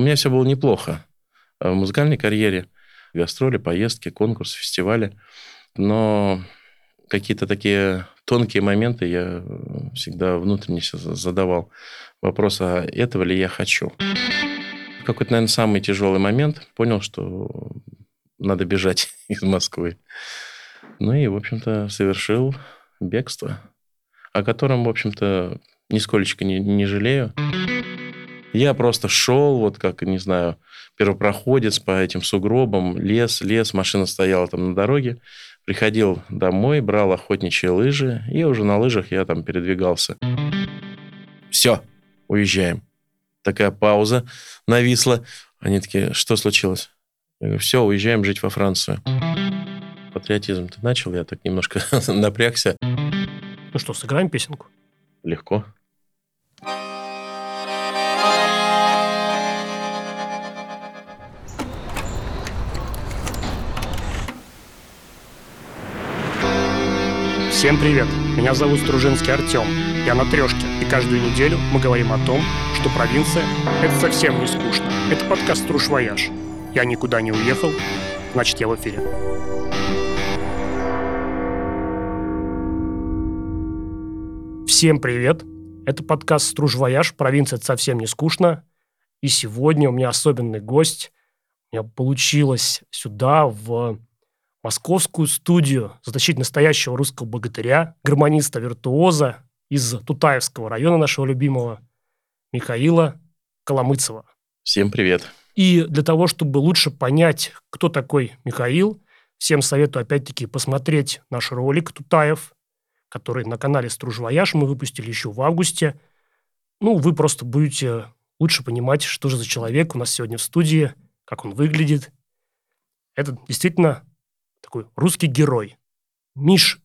У меня все было неплохо в музыкальной карьере. Гастроли, поездки, конкурсы, фестивали. Но какие-то такие тонкие моменты я всегда внутренне задавал вопрос, а этого ли я хочу? Какой-то, наверное, самый тяжелый момент. Понял, что надо бежать из Москвы. Ну и, в общем-то, совершил бегство, о котором, в общем-то, нисколечко не, не жалею. Я просто шел, вот как, не знаю, первопроходец по этим сугробам, лес, лес, машина стояла там на дороге. Приходил домой, брал охотничьи лыжи, и уже на лыжах я там передвигался. Все, уезжаем. Такая пауза нависла. Они такие, что случилось? Я говорю, все, уезжаем жить во Францию. Патриотизм ты начал, я так немножко напрягся. Ну что, сыграем песенку? Легко. Всем привет! Меня зовут Стружинский Артем. Я Натрешке, и каждую неделю мы говорим о том, что провинция – это совсем не скучно. Это подкаст «Струж Вояж». Я никуда не уехал, значит, я в эфире. Всем привет! Это подкаст «Струж Вояж». Провинция – это совсем не скучно. И сегодня у меня особенный гость. У меня получилось сюда, в московскую студию затащить настоящего русского богатыря, гармониста-виртуоза из Тутаевского района нашего любимого Михаила Коломыцева. Всем привет. И для того, чтобы лучше понять, кто такой Михаил, всем советую опять-таки посмотреть наш ролик «Тутаев», который на канале «Стружвояж» мы выпустили еще в августе. Ну, вы просто будете лучше понимать, что же за человек у нас сегодня в студии, как он выглядит. Это действительно такой русский герой. Миш,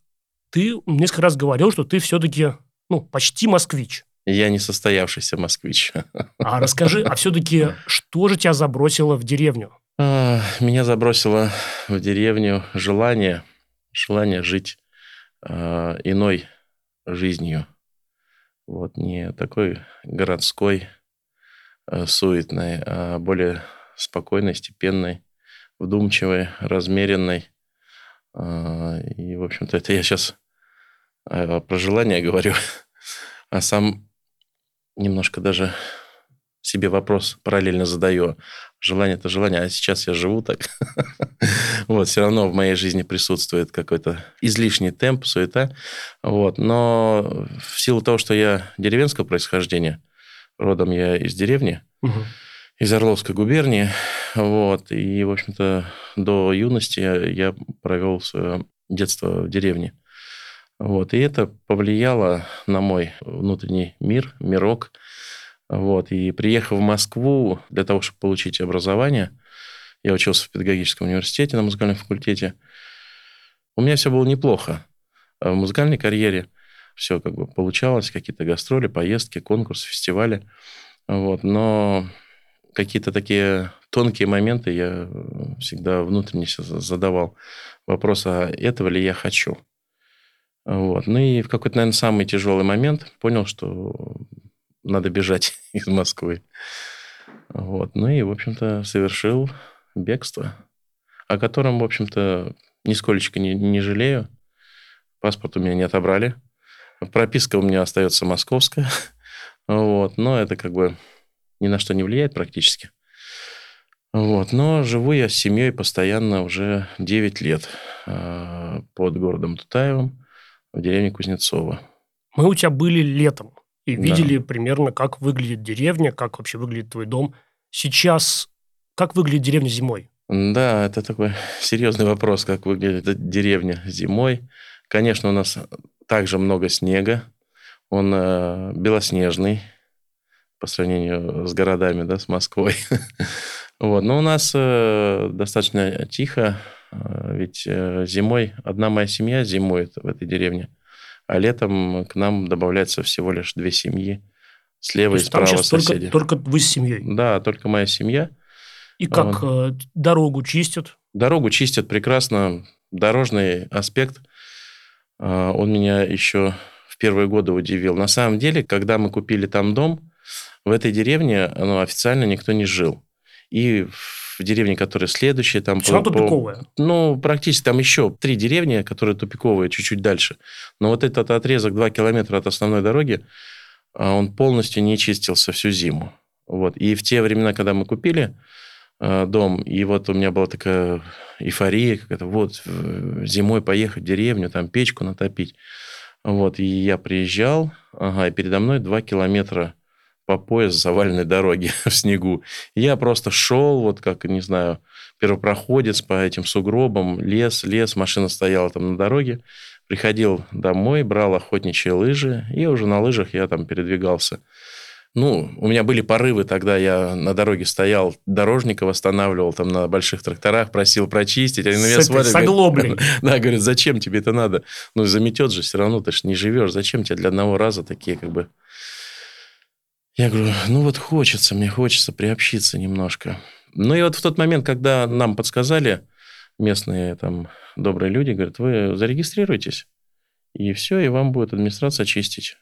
ты несколько раз говорил, что ты все-таки, ну, почти москвич. Я не состоявшийся москвич. А расскажи, а все-таки что же тебя забросило в деревню? А, меня забросило в деревню желание, желание жить э, иной жизнью. Вот не такой городской, э, суетной, а более спокойной, степенной, вдумчивой, размеренной, и, в общем-то, это я сейчас а, про желание говорю, а сам немножко даже себе вопрос параллельно задаю. Желание – это желание, а сейчас я живу так. вот, все равно в моей жизни присутствует какой-то излишний темп, суета. Вот, но в силу того, что я деревенского происхождения, родом я из деревни, из Орловской губернии. Вот. И, в общем-то, до юности я провел свое детство в деревне. Вот. И это повлияло на мой внутренний мир, мирок. Вот. И приехав в Москву для того, чтобы получить образование, я учился в педагогическом университете на музыкальном факультете. У меня все было неплохо. В музыкальной карьере все как бы получалось, какие-то гастроли, поездки, конкурсы, фестивали. Вот. Но какие-то такие тонкие моменты я всегда внутренне задавал вопрос, а этого ли я хочу? Вот. Ну и в какой-то, наверное, самый тяжелый момент понял, что надо бежать из Москвы. Вот. Ну и, в общем-то, совершил бегство, о котором, в общем-то, нисколечко не, не жалею. Паспорт у меня не отобрали. Прописка у меня остается московская. Вот. Но это как бы ни на что не влияет практически. Вот. Но живу я с семьей постоянно уже 9 лет э, под городом Тутаевым в деревне Кузнецово. Мы у тебя были летом и видели да. примерно, как выглядит деревня, как вообще выглядит твой дом. Сейчас как выглядит деревня зимой? Да, это такой серьезный вопрос, как выглядит деревня зимой. Конечно, у нас также много снега. Он э, белоснежный, по сравнению с городами, да, с Москвой. вот. Но у нас э, достаточно тихо, э, ведь э, зимой одна моя семья зимует в этой деревне, а летом к нам добавляется всего лишь две семьи. Слева и справа соседи. Только, только вы с семьей? Да, только моя семья. И как. Э, дорогу чистят? Дорогу чистят прекрасно. Дорожный аспект, э, он меня еще в первые годы удивил. На самом деле, когда мы купили там дом, в этой деревне ну, официально никто не жил. и в деревне, которая следующая, там... Все по, тупиковая? По, ну, практически там еще три деревни, которые тупиковые, чуть-чуть дальше. Но вот этот отрезок 2 километра от основной дороги, а, он полностью не чистился всю зиму. Вот. И в те времена, когда мы купили э, дом, и вот у меня была такая эйфория, как это вот зимой поехать в деревню, там печку натопить. Вот, и я приезжал, ага, и передо мной 2 километра по пояс заваленной дороги в снегу. Я просто шел, вот как, не знаю, первопроходец по этим сугробам, лес, лес, машина стояла там на дороге. Приходил домой, брал охотничьи лыжи, и уже на лыжах я там передвигался. Ну, у меня были порывы, тогда я на дороге стоял, дорожника восстанавливал там на больших тракторах, просил прочистить. Они на меня смотрят. С оглоблей. Да, говорят, зачем тебе это надо? Ну, заметет же все равно, ты же не живешь. Зачем тебе для одного раза такие как бы... Я говорю, ну вот хочется, мне хочется приобщиться немножко. Ну и вот в тот момент, когда нам подсказали местные там добрые люди, говорят, вы зарегистрируйтесь, и все, и вам будет администрация чистить.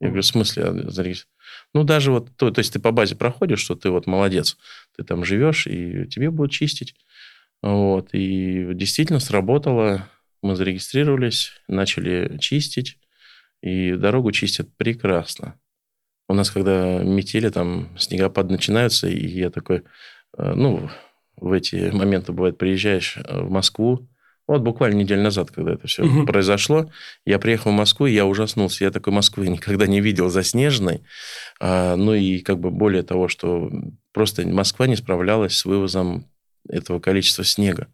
Я говорю, в смысле зарегистрировать? Ну, даже вот, то, то есть ты по базе проходишь, что ты вот молодец, ты там живешь, и тебе будут чистить. Вот, и действительно сработало, мы зарегистрировались, начали чистить, и дорогу чистят прекрасно. У нас, когда метели, там снегопад начинаются, и я такой, э, ну, в эти моменты, бывает, приезжаешь э, в Москву, вот буквально неделю назад, когда это все угу. произошло, я приехал в Москву, и я ужаснулся. Я такой Москвы никогда не видел заснеженной. А, ну и как бы более того, что просто Москва не справлялась с вывозом этого количества снега.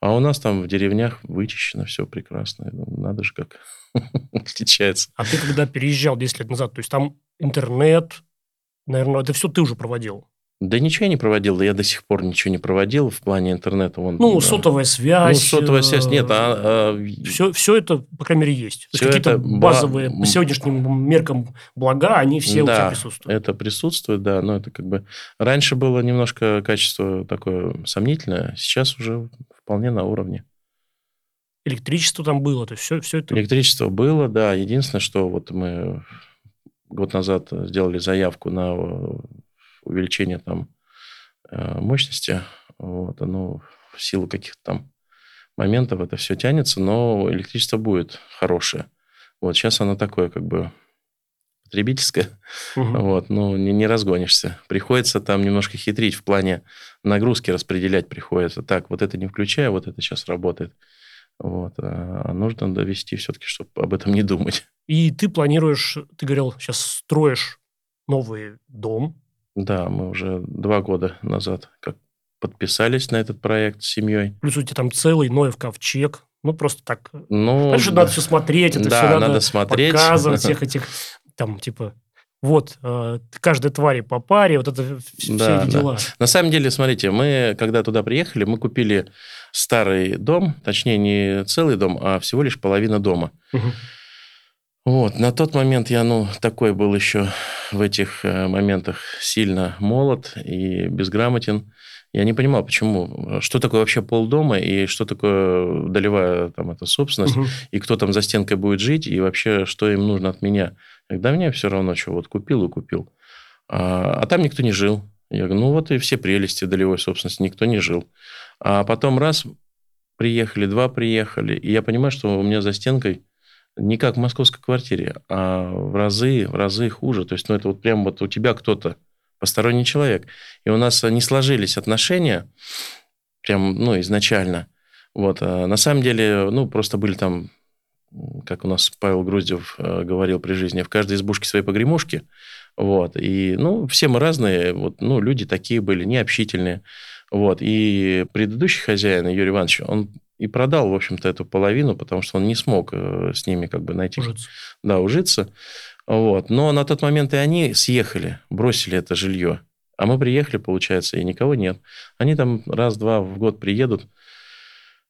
А у нас там в деревнях вычищено все прекрасно. Надо же как отличается. А ты когда переезжал 10 лет назад, то есть там интернет, наверное, это все ты уже проводил? Да ничего я не проводил, да я до сих пор ничего не проводил в плане интернета. Вон, ну, да. сотовая связь. Ну, сотовая связь нет. А, а... Все, все это, по крайней мере, есть. Есть какие-то базовые по сегодняшним меркам блага, они все да, у тебя присутствуют. это присутствует, да. Но это как бы... Раньше было немножко качество такое сомнительное, сейчас уже вполне на уровне. Электричество там было, то есть все, все это... Электричество было, да. Единственное, что вот мы год назад сделали заявку на увеличение там э, мощности, вот, оно в силу каких-то там моментов это все тянется, но электричество будет хорошее. Вот сейчас оно такое как бы потребительское, угу. вот, ну, не, не разгонишься. Приходится там немножко хитрить в плане нагрузки распределять приходится. Так, вот это не включая, вот это сейчас работает. Вот. А нужно довести все-таки, чтобы об этом не думать. И ты планируешь, ты говорил, сейчас строишь новый дом, да, мы уже два года назад как подписались на этот проект с семьей. Плюс у тебя там целый Ноев ковчег. Ну, просто так. Ну, Конечно, да. надо все смотреть, это да, все надо, надо смотреть. показывать, всех этих, там, типа, вот, э, каждой твари по паре, вот это все да, эти дела. Да. На самом деле, смотрите, мы, когда туда приехали, мы купили старый дом, точнее, не целый дом, а всего лишь половина дома. Угу. Вот, на тот момент я, ну, такой был еще в этих э, моментах сильно молод и безграмотен. Я не понимал, почему, что такое вообще полдома и что такое долевая там эта собственность, угу. и кто там за стенкой будет жить, и вообще, что им нужно от меня. Когда мне все равно, что вот купил и купил. А, а там никто не жил. Я говорю, ну вот и все прелести долевой собственности, никто не жил. А потом раз приехали, два приехали, и я понимаю, что у меня за стенкой не как в московской квартире, а в разы, в разы хуже. То есть, ну, это вот прям вот у тебя кто-то, посторонний человек. И у нас не сложились отношения прям, ну, изначально. Вот. А на самом деле, ну, просто были там, как у нас Павел Груздев э, говорил при жизни, в каждой избушке свои погремушки. Вот. И, ну, все мы разные. Вот, ну, люди такие были, необщительные. Вот. И предыдущий хозяин, Юрий Иванович, он и продал, в общем-то, эту половину, потому что он не смог э, с ними как бы найти... Ужиться. Да, ужиться. Вот. Но на тот момент и они съехали, бросили это жилье. А мы приехали, получается, и никого нет. Они там раз-два в год приедут,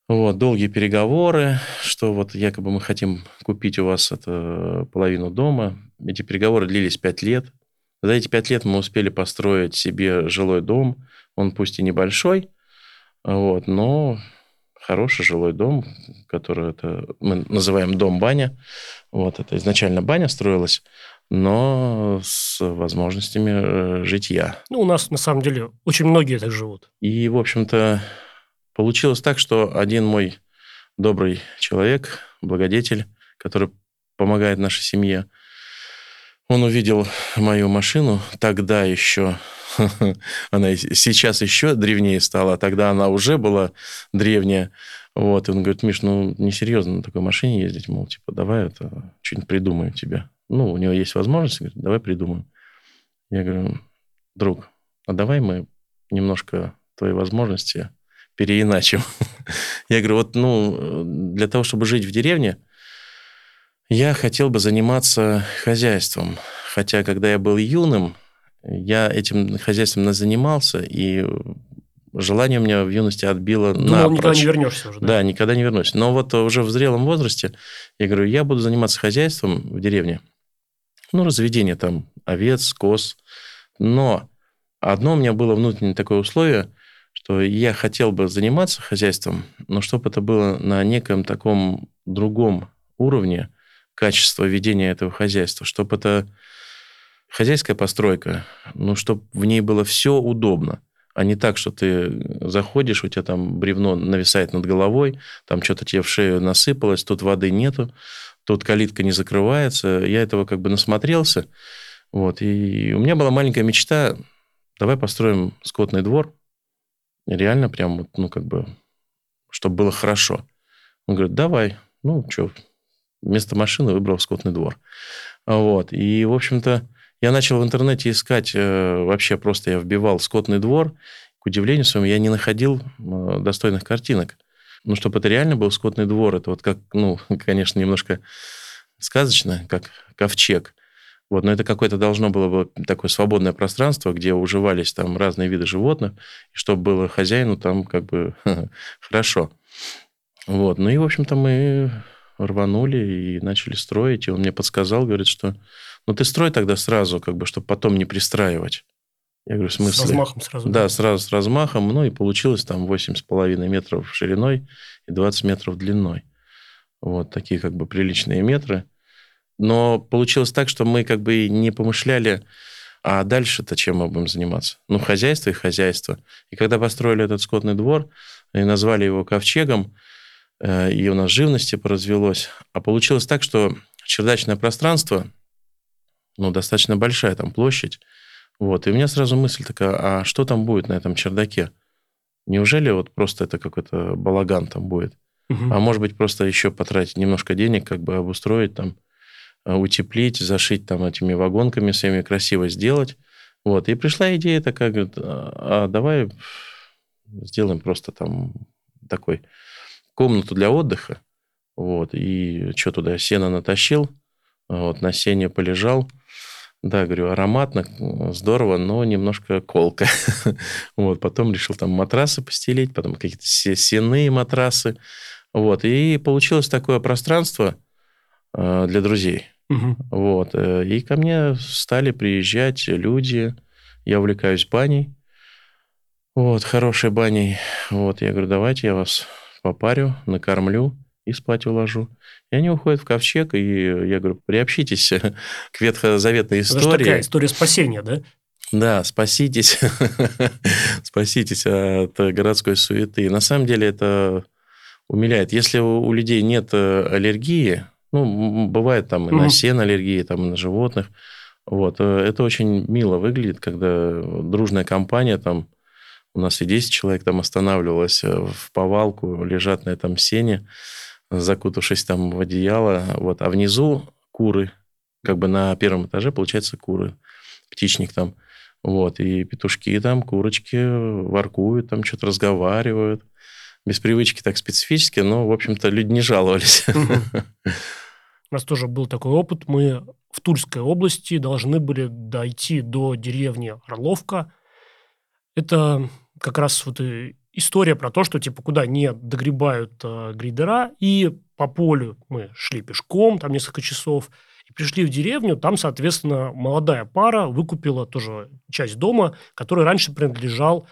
вот, долгие переговоры, что вот якобы мы хотим купить у вас это половину дома. Эти переговоры длились пять лет. За эти пять лет мы успели построить себе жилой дом. Он пусть и небольшой, вот, но хороший жилой дом, который это мы называем дом-баня. Вот это изначально баня строилась, но с возможностями э, житья. Ну, у нас, на самом деле, очень многие так живут. И, в общем-то, получилось так, что один мой добрый человек, благодетель, который помогает нашей семье, он увидел мою машину, тогда еще, она сейчас еще древнее стала, а тогда она уже была древняя. Вот, и он говорит, Миш, ну, несерьезно на такой машине ездить, мол, типа, давай это, что-нибудь придумаем тебе. Ну, у него есть возможность, говорит, давай придумаем. Я говорю, друг, а давай мы немножко твои возможности переиначим. Я говорю, вот, ну, для того, чтобы жить в деревне, я хотел бы заниматься хозяйством. Хотя, когда я был юным, я этим хозяйством занимался, и желание у меня в юности отбило Думал, напрочь. никогда не вернешься уже, да? Да, никогда не вернусь. Но вот уже в зрелом возрасте я говорю, я буду заниматься хозяйством в деревне. Ну, разведение там овец, коз. Но одно у меня было внутреннее такое условие, что я хотел бы заниматься хозяйством, но чтобы это было на неком таком другом уровне качества ведения этого хозяйства, чтобы это хозяйская постройка, ну, чтобы в ней было все удобно а не так, что ты заходишь, у тебя там бревно нависает над головой, там что-то тебе в шею насыпалось, тут воды нету, тут калитка не закрывается. Я этого как бы насмотрелся. Вот. И у меня была маленькая мечта, давай построим скотный двор. Реально прям, ну, как бы, чтобы было хорошо. Он говорит, давай. Ну, что, вместо машины выбрал скотный двор. Вот. И, в общем-то, я начал в интернете искать, э, вообще просто я вбивал скотный двор. К удивлению своему, я не находил э, достойных картинок. Ну, чтобы это реально был скотный двор, это вот как, ну, конечно, немножко сказочно, как ковчег. Вот, но это какое-то должно было быть такое свободное пространство, где уживались там разные виды животных, и чтобы было хозяину там как бы хорошо. Вот, ну и, в общем-то, мы рванули и начали строить, и он мне подсказал, говорит, что ну ты строй тогда сразу, как бы, чтобы потом не пристраивать. Я говорю, в смысле? С размахом сразу. Да, сразу с размахом. Ну, и получилось там 8,5 метров шириной и 20 метров длиной. Вот такие как бы приличные метры. Но получилось так, что мы как бы не помышляли, а дальше-то чем мы будем заниматься? Ну, хозяйство и хозяйство. И когда построили этот скотный двор и назвали его ковчегом, и у нас живности поразвелось, а получилось так, что чердачное пространство – ну, достаточно большая там площадь. Вот. И у меня сразу мысль такая, а что там будет на этом чердаке? Неужели вот просто это какой-то балаган там будет? Угу. А может быть, просто еще потратить немножко денег, как бы обустроить там, а, утеплить, зашить там этими вагонками своими красиво сделать. Вот. И пришла идея такая, говорит, а, а давай сделаем просто там такой комнату для отдыха. Вот. И что туда, сено натащил, вот, на сене полежал, да, говорю, ароматно, здорово, но немножко колко. вот, потом решил там матрасы постелить, потом какие-то сенные матрасы. Вот, и получилось такое пространство э, для друзей. Угу. Вот, э, и ко мне стали приезжать люди, я увлекаюсь баней, вот, хорошей баней. Вот, я говорю, давайте я вас попарю, накормлю и спать уложу. И они уходят в ковчег, и я говорю, приобщитесь к ветхозаветной истории. Это такая история спасения, да? Да, спаситесь, спаситесь от городской суеты. На самом деле это умиляет. Если у людей нет э, аллергии, ну, бывает там и на сен аллергии, там и на животных, вот, э, это очень мило выглядит, когда дружная компания там, у нас и 10 человек там останавливалась э, в повалку, лежат на этом сене, закутавшись там в одеяло, вот, а внизу куры, как бы на первом этаже, получается, куры, птичник там, вот, и петушки там, курочки воркуют, там что-то разговаривают, без привычки так специфически, но, в общем-то, люди не жаловались. У нас тоже был такой опыт, мы в Тульской области должны были дойти до деревни Орловка, это как раз вот история про то, что типа куда не догребают э, грейдера, и по полю мы шли пешком, там несколько часов, и пришли в деревню, там, соответственно, молодая пара выкупила тоже часть дома, который раньше принадлежал,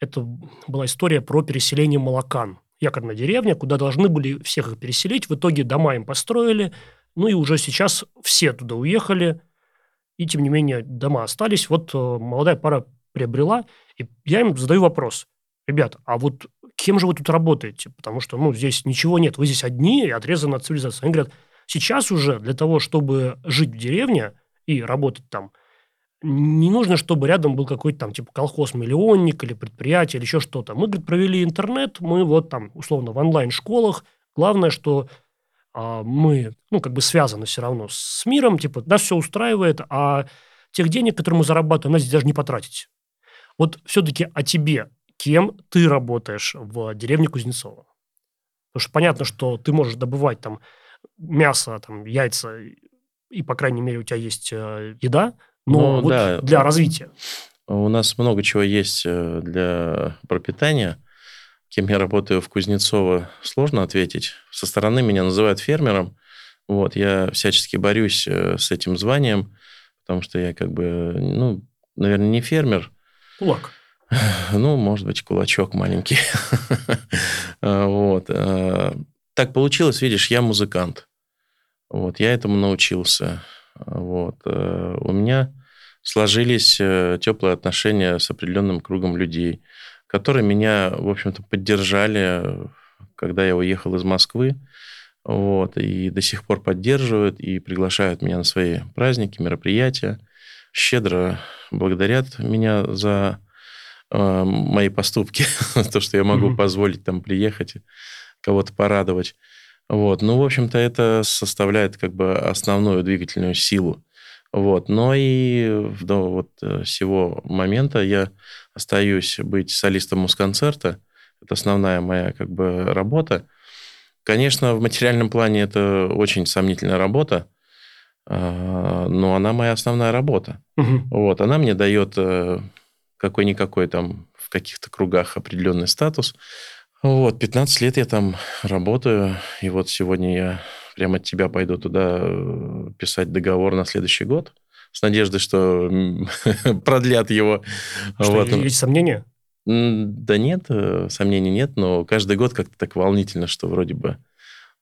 это была история про переселение молокан. Якорная деревня, куда должны были всех их переселить, в итоге дома им построили, ну и уже сейчас все туда уехали, и тем не менее дома остались. Вот э, молодая пара приобрела, и я им задаю вопрос. Ребят, а вот кем же вы тут работаете? Потому что, ну, здесь ничего нет, вы здесь одни и отрезаны от цивилизации. Они говорят, сейчас уже для того, чтобы жить в деревне и работать там, не нужно, чтобы рядом был какой-то там типа колхоз-миллионник или предприятие или еще что-то. Мы, говорит, провели интернет, мы вот там условно в онлайн-школах. Главное, что а, мы, ну, как бы связаны все равно с миром, типа, нас все устраивает, а тех денег, которые мы зарабатываем, нас здесь даже не потратить. Вот все-таки о тебе, кем ты работаешь в деревне Кузнецова? Потому что понятно, что ты можешь добывать там мясо, там, яйца, и, по крайней мере, у тебя есть э, еда, но ну, вот да. для развития. У нас много чего есть э, для пропитания. Кем я работаю в Кузнецово, сложно ответить. Со стороны меня называют фермером. Вот, я всячески борюсь э, с этим званием, потому что я как бы, ну, наверное, не фермер. Кулак. Ну, может быть, кулачок маленький. Вот. Э, так получилось, видишь, я музыкант. Вот, я этому научился. Вот. У меня сложились э, теплые отношения с определенным кругом людей, которые меня, в общем-то, поддержали, когда я уехал из Москвы, вот, и до сих пор поддерживают и приглашают меня на свои праздники, мероприятия, щедро благодарят меня за э, мои поступки, то, что я могу mm-hmm. позволить там приехать, кого-то порадовать. Вот. Ну, в общем-то, это составляет как бы основную двигательную силу вот. Но и до вот э, сего момента я остаюсь быть солистом мусконцерта. Это основная моя как бы работа. Конечно, в материальном плане это очень сомнительная работа, но она моя основная работа. Угу. Вот. Она мне дает э, какой-никакой там в каких-то кругах определенный статус. Вот, 15 лет я там работаю, и вот сегодня я прямо от тебя пойду туда э, писать договор на следующий год с надеждой, что продлят его. Что, вот. Есть сомнения? Да нет, э, сомнений нет, но каждый год как-то так волнительно, что вроде бы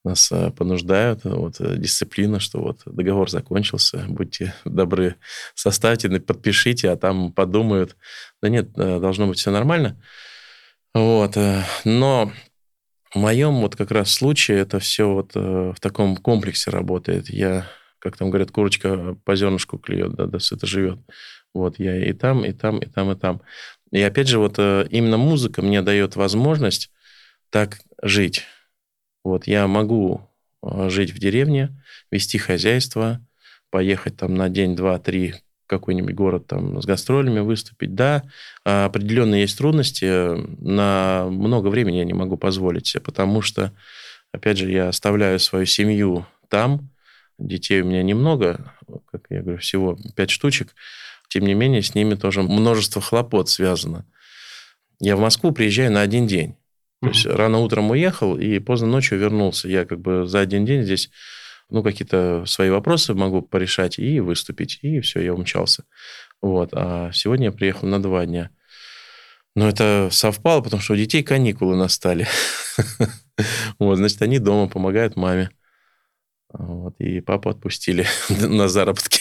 нас э, понуждают, вот, дисциплина, что вот договор закончился, будьте добры, составьте, подпишите, а там подумают. Да нет, должно быть все нормально. Вот, но в моем вот как раз случае это все вот э, в таком комплексе работает. Я, как там говорят, курочка по зернышку клюет, да, да, это живет. Вот я и там, и там, и там, и там. И опять же, вот э, именно музыка мне дает возможность так жить. Вот я могу э, жить в деревне, вести хозяйство, поехать там на день, два, три какой-нибудь город там с гастролями выступить. Да, определенные есть трудности. На много времени я не могу позволить себе, потому что, опять же, я оставляю свою семью там. Детей у меня немного, как я говорю, всего пять штучек. Тем не менее, с ними тоже множество хлопот связано. Я в Москву приезжаю на один день. То есть рано утром уехал и поздно ночью вернулся. Я как бы за один день здесь ну, какие-то свои вопросы могу порешать и выступить, и все, я умчался. Вот. А сегодня я приехал на два дня. Но это совпало, потому что у детей каникулы настали. Вот, значит, они дома помогают маме. Вот, и папу отпустили на заработки.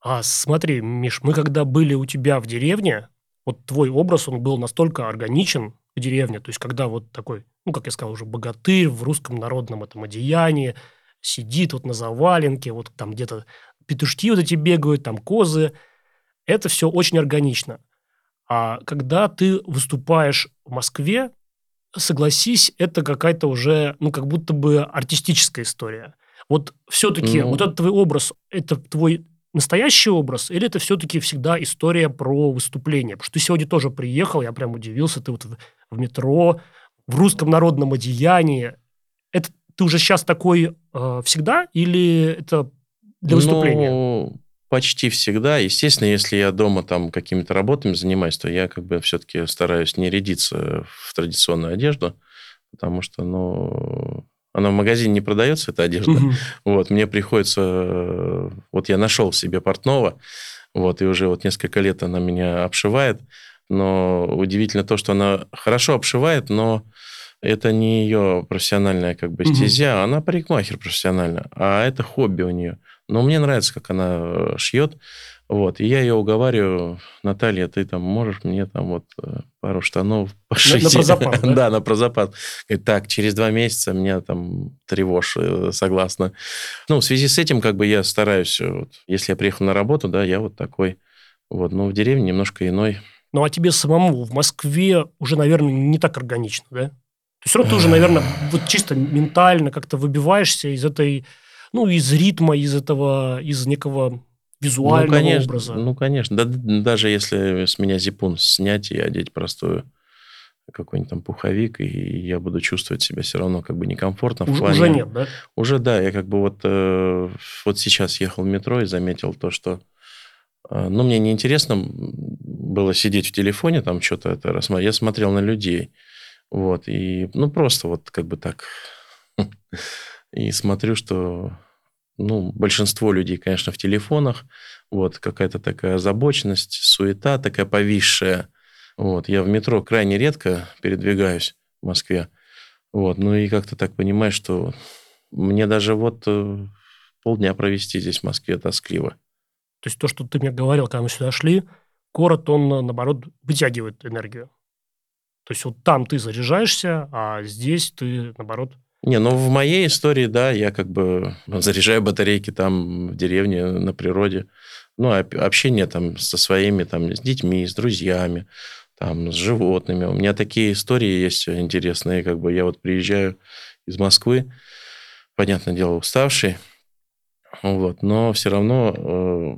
А смотри, Миш, мы когда были у тебя в деревне, вот твой образ, он был настолько органичен в деревне, то есть когда вот такой ну, как я сказал, уже богатырь в русском народном этом одеянии, сидит вот на заваленке, вот там где-то петушки вот эти бегают, там козы. Это все очень органично. А когда ты выступаешь в Москве, согласись, это какая-то уже, ну, как будто бы артистическая история. Вот все-таки ну... вот этот твой образ, это твой настоящий образ, или это все-таки всегда история про выступление? Потому что ты сегодня тоже приехал, я прям удивился, ты вот в, в метро, в русском народном одеянии. Это ты уже сейчас такой э, всегда или это для выступления? Ну, почти всегда. Естественно, если я дома там какими-то работами занимаюсь, то я как бы все-таки стараюсь не рядиться в традиционную одежду, потому что, ну, она в магазине не продается, эта одежда. Угу. Вот, мне приходится... Вот я нашел себе портного, вот, и уже вот несколько лет она меня обшивает, но удивительно то, что она хорошо обшивает, но Это не ее профессиональная как бы стезя, угу. она парикмахер профессионально, а это хобби у нее. Но мне нравится, как она э, шьет. Вот, и я ее уговариваю, Наталья, ты там можешь мне там вот э, пару штанов пошить? На, на прозапас, да? да, на прозапас. Говорит, так, через два месяца меня там тревожь, э, согласна. Ну, в связи с этим, как бы я стараюсь, вот, если я приехал на работу, да, я вот такой. Вот, но в деревне немножко иной. Ну, а тебе самому в Москве уже, наверное, не так органично, да? То есть, все равно ты уже, наверное, вот чисто ментально как-то выбиваешься из этой, ну, из ритма, из этого, из некого визуального ну, конечно, образа. Ну, конечно. Да, даже если с меня зипун снять и одеть простую какой-нибудь там пуховик, и я буду чувствовать себя все равно как бы некомфортно. Уже, плане... уже нет, да? Уже да. Я как бы вот, э, вот сейчас ехал в метро и заметил то, что э, ну, мне неинтересно было сидеть в телефоне, там что-то это рассматривать. Я смотрел на людей. Вот, и, ну, просто вот как бы так. И смотрю, что ну, большинство людей, конечно, в телефонах. Вот, какая-то такая озабоченность, суета такая повисшая. Вот, я в метро крайне редко передвигаюсь в Москве. Вот, ну и как-то так понимаешь, что мне даже вот э, полдня провести здесь в Москве тоскливо. То есть то, что ты мне говорил, когда мы сюда шли, город, он, наоборот, вытягивает энергию. То есть вот там ты заряжаешься, а здесь ты, наоборот, не, ну в моей истории, да, я как бы заряжаю батарейки там в деревне, на природе. Ну, общение там со своими, там, с детьми, с друзьями, там, с животными. У меня такие истории есть интересные, как бы я вот приезжаю из Москвы, понятное дело, уставший, вот, но все равно, э,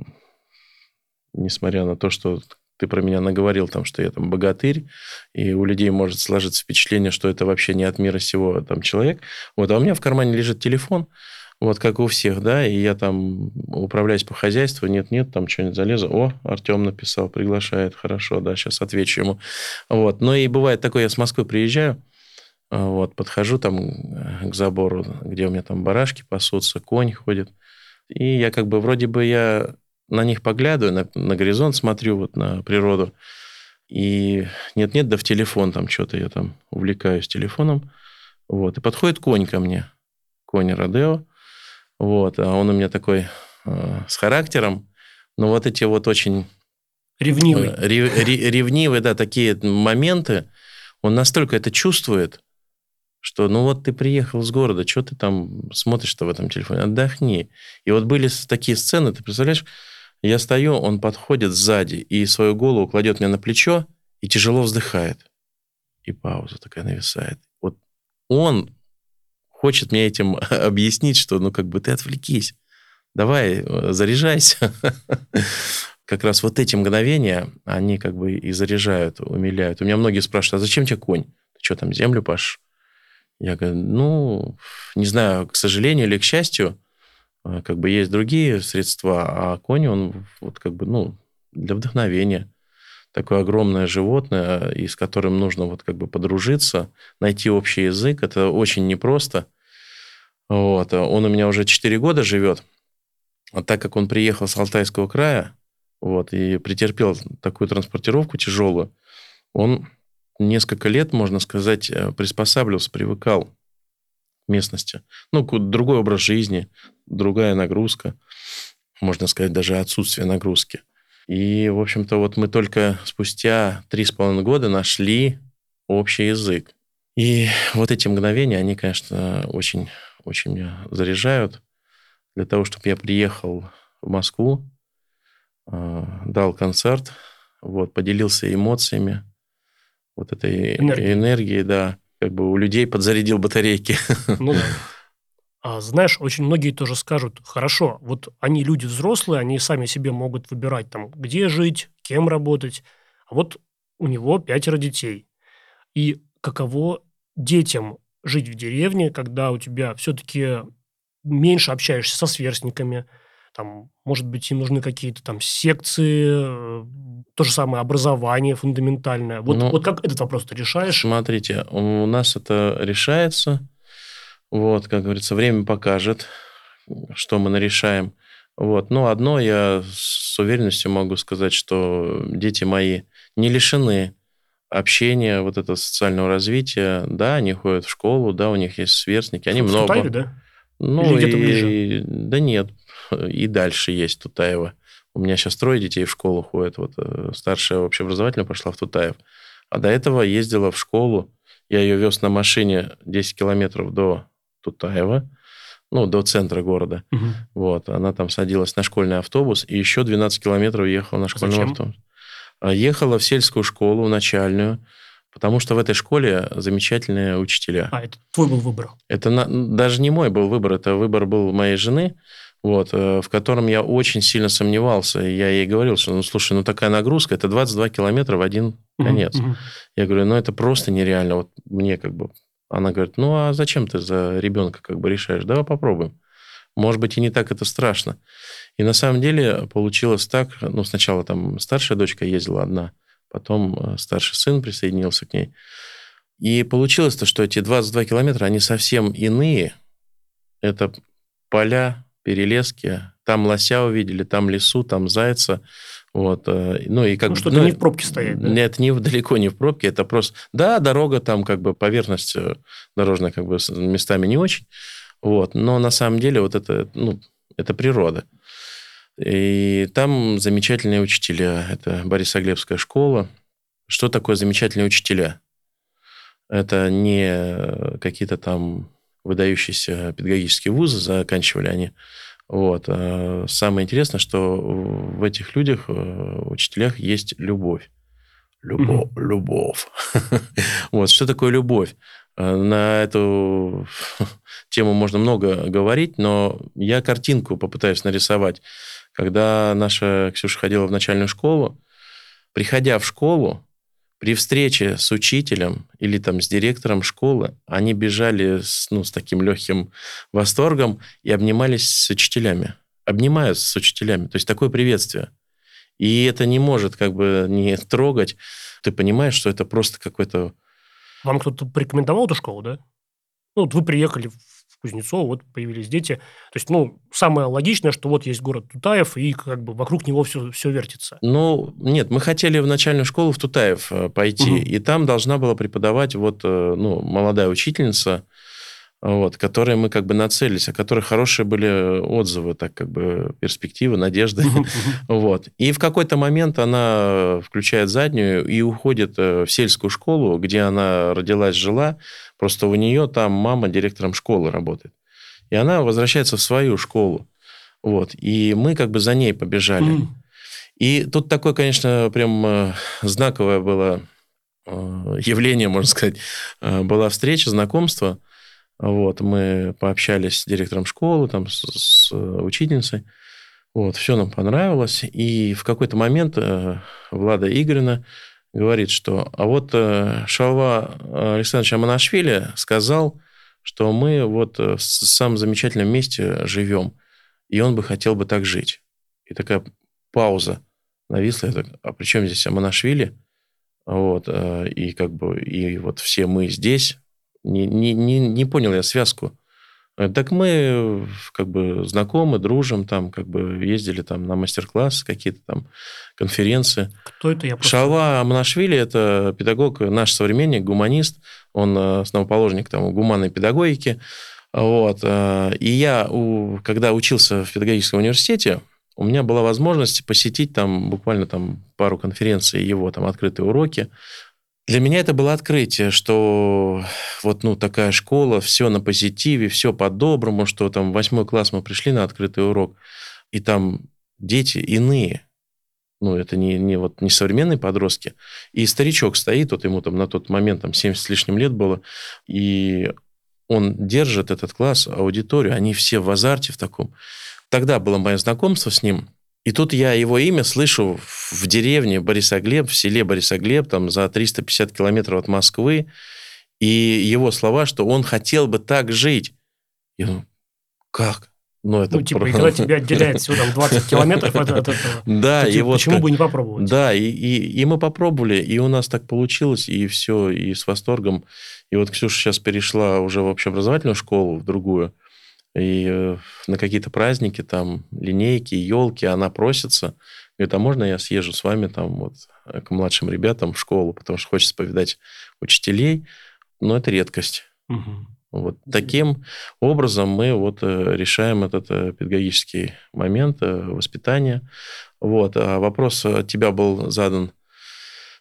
несмотря на то, что ты про меня наговорил, там, что я там богатырь, и у людей может сложиться впечатление, что это вообще не от мира сего там человек. Вот, а у меня в кармане лежит телефон, вот как у всех, да, и я там управляюсь по хозяйству, нет-нет, там что-нибудь залезу. О, Артем написал, приглашает, хорошо, да, сейчас отвечу ему. Вот, но и бывает такое, я с Москвы приезжаю, вот, подхожу там э, к забору, где у меня там барашки пасутся, конь ходит, и я как бы вроде бы я на них поглядываю, на, на горизонт смотрю, вот на природу, и нет-нет, да в телефон там что-то я там увлекаюсь телефоном, вот, и подходит конь ко мне, конь Родео, вот, а он у меня такой э, с характером, но вот эти вот очень... Ревнивый. Э, рев, ревнивые, да, такие моменты, он настолько это чувствует, что ну вот ты приехал с города, что ты там смотришь-то в этом телефоне, отдохни. И вот были такие сцены, ты представляешь, я стою, он подходит сзади и свою голову кладет мне на плечо и тяжело вздыхает. И пауза такая нависает. Вот он хочет мне этим объяснить, что ну как бы ты отвлекись. Давай, э, заряжайся. Как раз вот эти мгновения, они как бы и заряжают, умиляют. У меня многие спрашивают, а зачем тебе конь? Ты что там, землю пашешь? Я говорю, ну, не знаю, к сожалению или к счастью, как бы есть другие средства, а конь, он вот как бы, ну, для вдохновения. Такое огромное животное, и с которым нужно вот как бы подружиться, найти общий язык. Это очень непросто. Вот. Он у меня уже 4 года живет. А так как он приехал с Алтайского края, вот, и претерпел такую транспортировку тяжелую, он несколько лет, можно сказать, э, приспосабливался, привыкал местности. Ну, другой образ жизни, другая нагрузка, можно сказать, даже отсутствие нагрузки. И, в общем-то, вот мы только спустя три с половиной года нашли общий язык. И вот эти мгновения, они, конечно, очень, очень меня заряжают для того, чтобы я приехал в Москву, э, дал концерт, вот, поделился эмоциями, вот этой энергией, энергией да как бы у людей подзарядил батарейки. Ну да. А, знаешь, очень многие тоже скажут, хорошо, вот они люди взрослые, они сами себе могут выбирать, там, где жить, кем работать. А вот у него пятеро детей. И каково детям жить в деревне, когда у тебя все-таки меньше общаешься со сверстниками, там, может быть, им нужны какие-то там секции, то же самое образование фундаментальное. Вот, ну, вот как этот вопрос ты решаешь? Смотрите, у нас это решается. Вот, как говорится, время покажет, что мы нарешаем. Вот. Но одно я с уверенностью могу сказать, что дети мои не лишены общения, вот это социального развития. Да, они ходят в школу, да, у них есть сверстники, они в много. Тутаеве, да? Ну, Или где-то и- ближе? Да нет, и дальше есть Тутаева. У меня сейчас трое детей в школу ходят. Вот э, старшая общеобразовательная пошла в Тутаев. А до этого ездила в школу. Я ее вез на машине 10 километров до Тутаева, ну, до центра города. Мгм. Вот, она там садилась на школьный автобус и еще 12 километров ехала на школьном Зачем? автобусе. А, Ехала в сельскую школу, в начальную, потому что в этой школе замечательные учителя. А, это твой был выбор. Это на- даже не мой был выбор, это выбор был моей жены, вот, э, в котором я очень сильно сомневался. И я ей говорил, что, ну, слушай, ну, такая нагрузка, это 22 километра в один конец. мгм. Я говорю, ну, это просто нереально. Вот мне как бы... Она говорит, ну, а зачем ты за ребенка как бы решаешь? Давай попробуем. Может быть, и не так это страшно. И на самом деле получилось так, ну, сначала там старшая дочка ездила одна, потом э, старший сын присоединился к ней. И получилось то, что эти 22 километра, они совсем иные. Это поля, перелески. Там лося увидели, там лесу, там зайца. Вот. э, Ну, и как Ну, что-то не в пробке стоять, да? Нет, не, далеко не в пробке. Это просто... Да, дорога там как бы поверхность э, дорожная как бы местами не очень. Вот. Но на самом деле вот это, ну, это природа. И там замечательные учителя. Это Борисоглебская школа. Что такое замечательные учителя? Это не какие-то там выдающиеся педагогические вузы заканчивали они. Вот. А Самое интересное, что в этих людях, э, учителях, есть любовь. Любовь. Любовь. Вот. Что такое любовь? Э, На эту тему можно много говорить, но я картинку попытаюсь нарисовать. Когда наша Ксюша ходила в начальную школу, приходя в школу, при встрече с учителем или там с директором школы, они бежали с, ну, с таким легким восторгом и обнимались с учителями. Обнимаются с учителями. То есть такое приветствие. И это не может как бы не трогать. Ты понимаешь, что это просто какой-то... Вам кто-то порекомендовал эту школу, да? Ну, вот вы приехали в Кузнецово, вот появились дети. То есть, ну, самое логичное, что вот есть город Тутаев, и как бы вокруг него все, все вертится. Ну, нет, мы хотели в начальную школу в Тутаев э, пойти, Мгм. и там должна была преподавать вот, э, ну, молодая учительница, вот, которой мы как бы нацелились, о которой хорошие были отзывы, так как бы перспективы, надежды. Вот. И в какой-то момент она включает заднюю и уходит э, в сельскую школу, где она родилась, жила. Просто у нее там мама директором школы работает. И она возвращается в свою школу. Вот. И мы как бы за ней побежали. И тут такое, конечно, прям э, знаковое было э, явление, можно сказать. Э, Была встреча, знакомство. Вот, мы пообщались с директором школы, там, с, с, э, учительницей. Вот, все нам понравилось. И в какой-то момент э, Влада Игоревна говорит, что а вот э, Шалва Александрович Аманашвили сказал, что мы вот э, в самом замечательном месте живем, и он бы хотел бы так жить. И такая пауза нависла. Я так, а при чем здесь Аманашвили? Вот, э, и как бы, и вот все мы здесь. Не, не, не, не понял я связку. Э, Так мы как бы знакомы, дружим, там как бы ездили там на мастер-классы, какие-то там конференции. Кто это? Я просто... Шалва Амнашвили – это педагог, наш современник, гуманист. Он э, основоположник там, гуманной педагогики. Вот. э, И я, когда учился в педагогическом университете, у меня была возможность посетить там буквально там пару конференций, его там открытые уроки. Для меня это было открытие, что вот ну, такая школа, все на позитиве, все по-доброму, что там восьмой класс мы пришли на открытый урок, и там дети иные, ну, это не, не, вот, не современные подростки. И старичок стоит, вот ему там на тот момент там 70 с лишним лет было, и он держит этот класс, аудиторию, они все в азарте в таком. Тогда было мое знакомство с ним, и тут я его имя слышу в деревне Борисоглеб, в селе Борисоглеб, там за 350 километров от Москвы, и его слова, что он хотел бы так жить. Я думаю, как? Ну, это Ну, типа, и про- когда тебя отделяет всего там 20 километров от, от этого, Да, то, и типа, вот почему как- бы не попробовать? Да, и, и, и мы попробовали, и у нас так получилось, и все, и с восторгом. И вот Ксюша сейчас перешла уже в общеобразовательную школу, в другую, и э, на какие-то праздники, там, линейки, елки, она просится, Говорит, а можно я съезжу с вами там вот к младшим ребятам в школу, потому что хочется повидать учителей, но это редкость. Угу. Вот таким образом мы вот э, решаем этот э, педагогический момент э, воспитания. Вот. А вопрос от тебя был задан,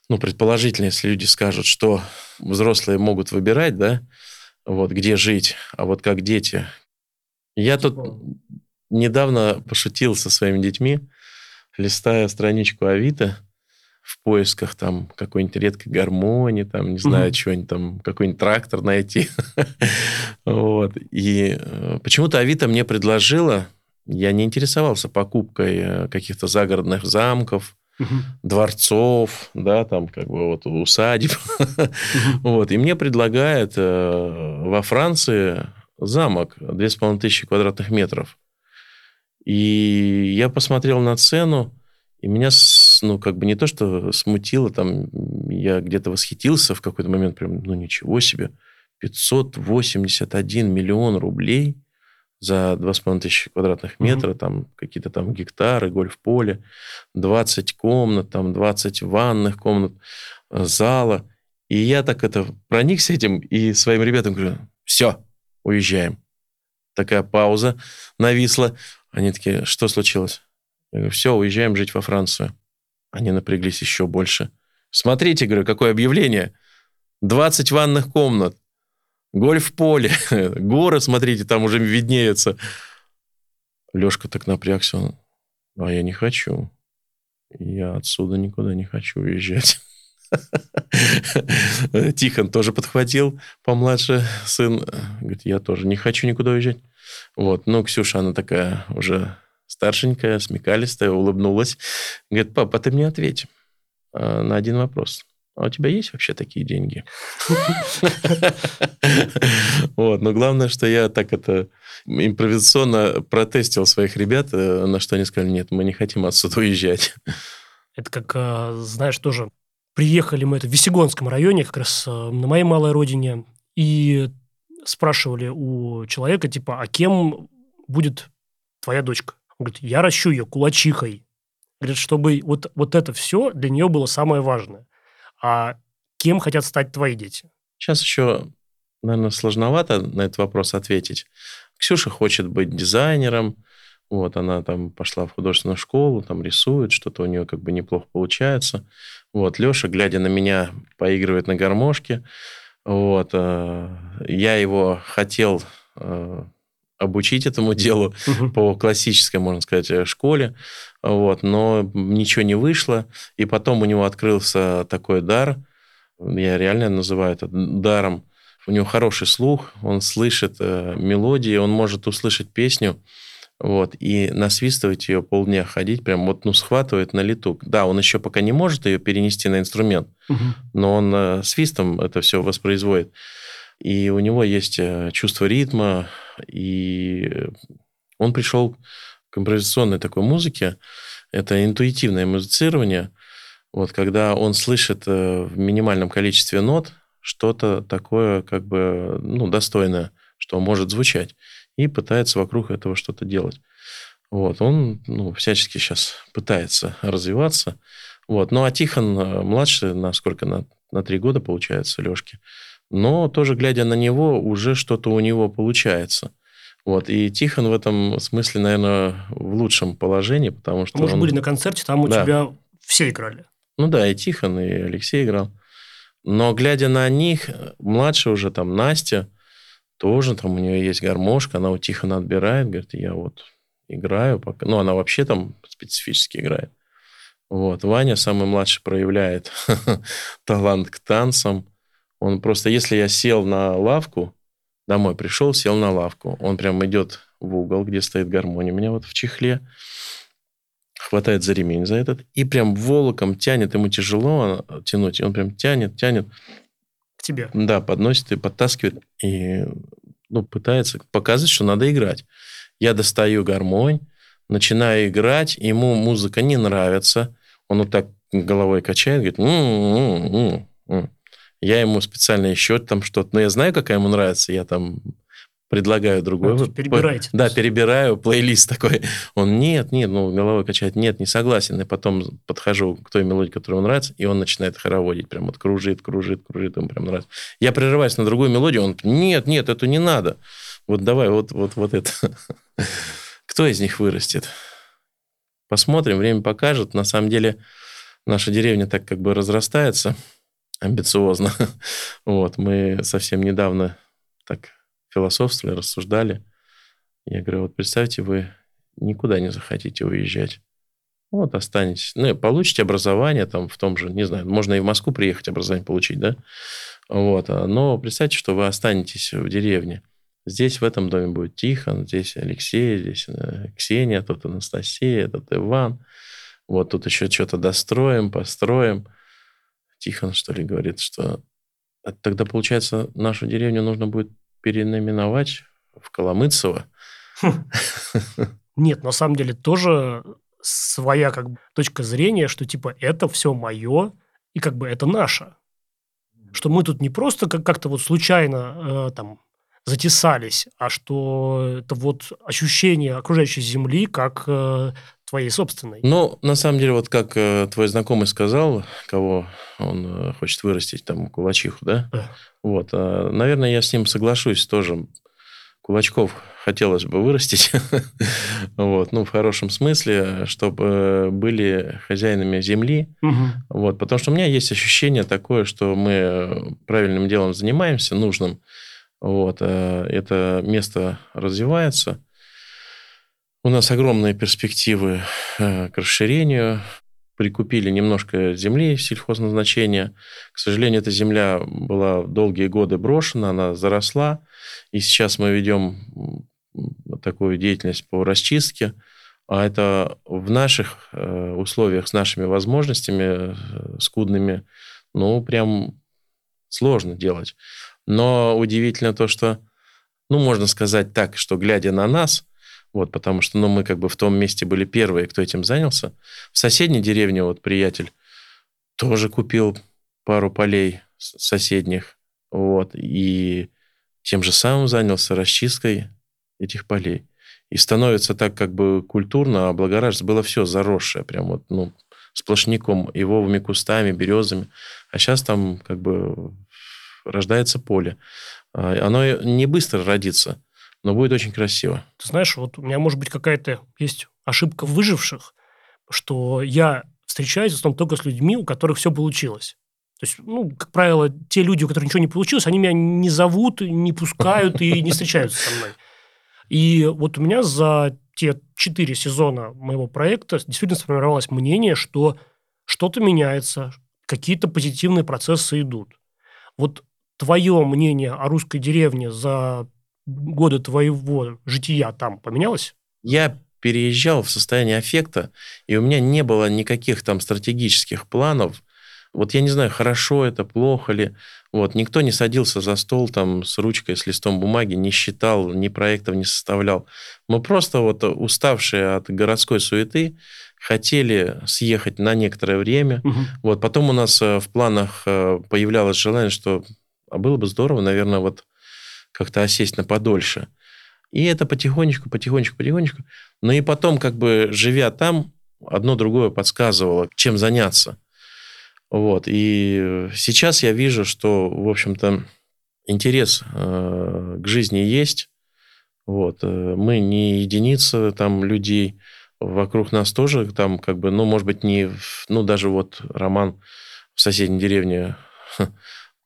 ну, предположительно, если люди скажут, что взрослые могут выбирать, да, вот, где жить, а вот как дети. Я тут типа. недавно пошутил со своими детьми, листая страничку Авито, в поисках там какой-нибудь редкой гармонии, там, не знаю, угу. чего-нибудь там, какой-нибудь трактор найти. вот. И э, почему-то Авито мне предложила, я не интересовался покупкой э, каких-то загородных замков, угу. дворцов, да, там как бы вот усадеб. вот. И мне предлагают э, во Франции замок 2500 квадратных метров. И я посмотрел на цену, и меня, ну, как бы не то, что смутило, там, я где-то восхитился в какой-то момент, прям, ну, ничего себе, 581 миллион рублей за 2,5 тысячи квадратных метров, mm-hmm. там какие-то там гектары, гольф-поле, 20 комнат, там 20 ванных комнат, э, зала. И я так это проникся этим и своим ребятам говорю, все, уезжаем. Такая пауза нависла. Они такие, что случилось? Я говорю, все, уезжаем жить во Францию. Они напряглись еще больше. Смотрите, говорю, какое объявление. 20 ванных комнат, гольф-поле, горы, смотрите, там уже виднеются. Лешка так напрягся. А я не хочу. Я отсюда никуда не хочу уезжать. Тихон тоже подхватил, помладше сын. Говорит, я тоже не хочу никуда уезжать. Вот, ну, Ксюша, она такая уже старшенькая, смекалистая, улыбнулась. Говорит, папа, ты мне ответь а, на один вопрос. А у тебя есть вообще такие деньги? Вот, но главное, что я так это импровизационно протестил своих ребят, э, на что они сказали, нет, мы не хотим отсюда уезжать. Это как, а, знаешь, тоже приехали мы это в Весегонском районе, как раз а, на моей малой родине, и спрашивали у человека, типа, а кем будет твоя дочка? Он говорит, я ращу ее кулачихой. Говорит, чтобы вот, вот это все для нее было самое важное. А кем хотят стать твои дети? Сейчас еще, наверное, сложновато на этот вопрос ответить. Ксюша хочет быть дизайнером, вот, она там пошла в художественную школу, там рисует, что-то у нее как бы неплохо получается. Вот, Леша, глядя на меня, поигрывает на гармошке. Вот, э, я его хотел э, обучить этому делу по классической, можно сказать, э, школе, вот, но ничего не вышло, и потом у него открылся такой дар, я реально называю это даром, у него хороший слух, он слышит э, мелодии, он может услышать песню, вот, и насвистывать ее полдня ходить, прям вот, ну, схватывает на лету. Да, он еще пока не может ее перенести на инструмент, угу. но он э, свистом это все воспроизводит. И у него есть э, чувство ритма, и он пришел к импровизационной такой музыке. Это интуитивное музицирование. Вот когда он слышит э, в минимальном количестве нот что-то такое как бы ну, достойное, что может звучать, и пытается вокруг этого что-то делать. Вот, он ну, всячески сейчас пытается развиваться. Вот. Ну, а Тихон э, младший, на сколько? На, на три года, получается, Лешки но тоже глядя на него, уже что-то у него получается. Вот. И Тихон в этом смысле, наверное, в лучшем положении, потому что... Мы же он... были на концерте, там у да. тебя все играли. Ну да, и Тихон, и Алексей играл. Но глядя на них, младшая уже там Настя, тоже там у нее есть гармошка, она у Тихона отбирает, говорит, я вот играю пока. Ну, она вообще там специфически играет. Вот. Ваня, самый младший, проявляет талант к танцам. Он просто, если я сел на лавку, домой пришел, сел на лавку, он прям идет в угол, где стоит гармония у меня вот в чехле, хватает за ремень за этот, и прям волоком тянет, ему тяжело тянуть, и он прям тянет, тянет. Тебе? Да, подносит и подтаскивает, и ну, пытается показать, что надо играть. Я достаю гармонь, начинаю играть, ему музыка не нравится, он вот так головой качает, говорит, м-м-м-м. Я ему специально еще там что-то... Но я знаю, какая ему нравится. Я там предлагаю другой. А, перебираете. Да, перебираю плейлист такой. Он, нет, нет, ну, головой качает, нет, не согласен. И потом подхожу к той мелодии, которая ему нравится, и он начинает хороводить. Прям вот кружит, кружит, кружит, ему прям нравится. Я прерываюсь на другую мелодию, он, нет, нет, это не надо. Вот давай, вот, вот, вот это. Кто из них вырастет? Посмотрим, время покажет. На самом деле, наша деревня так как бы разрастается амбициозно. Вот, мы совсем недавно так философствовали, рассуждали. Я говорю, вот представьте, вы никуда не захотите уезжать. Вот останетесь. Ну, получите образование там в том же, не знаю, можно и в Москву приехать образование получить, да? Вот. А, но представьте, что вы останетесь в деревне. Здесь в этом доме будет Тихон, здесь Алексей, здесь э, Ксения, тут Анастасия, тут Иван. Вот тут еще что-то достроим, построим. Тихон, что ли, говорит, что тогда, получается, нашу деревню нужно будет переименовать в Коломыцево. Нет, на самом деле тоже своя как бы точка зрения, что типа это все мое и как бы это наше. Что мы тут не просто как- как-то вот случайно э, там затесались, а что это вот ощущение окружающей земли как э, твоей собственной. Ну, на самом деле, вот как э, твой знакомый сказал, кого он э, хочет вырастить, там, кулачиху, да? Да. Вот, э, наверное, я с ним соглашусь тоже. Кулачков хотелось бы вырастить, вот, ну, в хорошем смысле, чтобы были хозяинами земли, вот, потому что у меня есть ощущение такое, что мы правильным делом занимаемся, нужным, вот, э, это место развивается, у нас огромные перспективы э, к расширению. Прикупили немножко земли сельхозназначения. К сожалению, эта земля была долгие годы брошена, она заросла. И сейчас мы ведем такую деятельность по расчистке. А это в наших э, условиях, с нашими возможностями э, скудными, ну, прям сложно делать. Но удивительно то, что, ну, можно сказать так, что глядя на нас, вот, потому что ну, мы как бы в том месте были первые, кто этим занялся. В соседней деревне вот приятель тоже купил пару полей соседних, вот, и тем же самым занялся расчисткой этих полей. И становится так как бы культурно, облагораживается. Было все заросшее, прям вот, ну, сплошняком, ивовыми кустами, березами. А сейчас там как бы рождается поле. А, Оно не быстро родится, но будет очень красиво. Ты знаешь, вот у меня может быть какая-то есть ошибка выживших, что я встречаюсь в основном только с людьми, у которых все получилось. То есть, ну, как правило, те люди, у которых ничего не получилось, они меня не зовут, не пускают и не встречаются со мной. И вот у меня за те четыре сезона моего проекта действительно сформировалось мнение, что что-то меняется, какие-то позитивные процессы идут. Вот твое мнение о русской деревне за годы твоего жития там поменялось? Я переезжал в состоянии аффекта, и у меня не было никаких там стратегических планов. Вот я не знаю, хорошо это, плохо ли. Вот, никто не садился за стол там с ручкой, с листом бумаги, не считал, ни проектов не составлял. Мы просто вот уставшие от городской суеты хотели съехать на некоторое время. Вот, потом у нас э, в планах э, появлялось желание, что а было бы здорово, наверное, вот как-то осесть на подольше. И это потихонечку, потихонечку, потихонечку. Но и потом, как бы, живя там, одно другое подсказывало, чем заняться. Вот. И сейчас я вижу, что, в общем-то, интерес э, к жизни есть. Вот. Э, Мы не единица там людей. Вокруг нас тоже там, как бы, ну, может быть, не... Ну, даже вот Роман в соседней деревне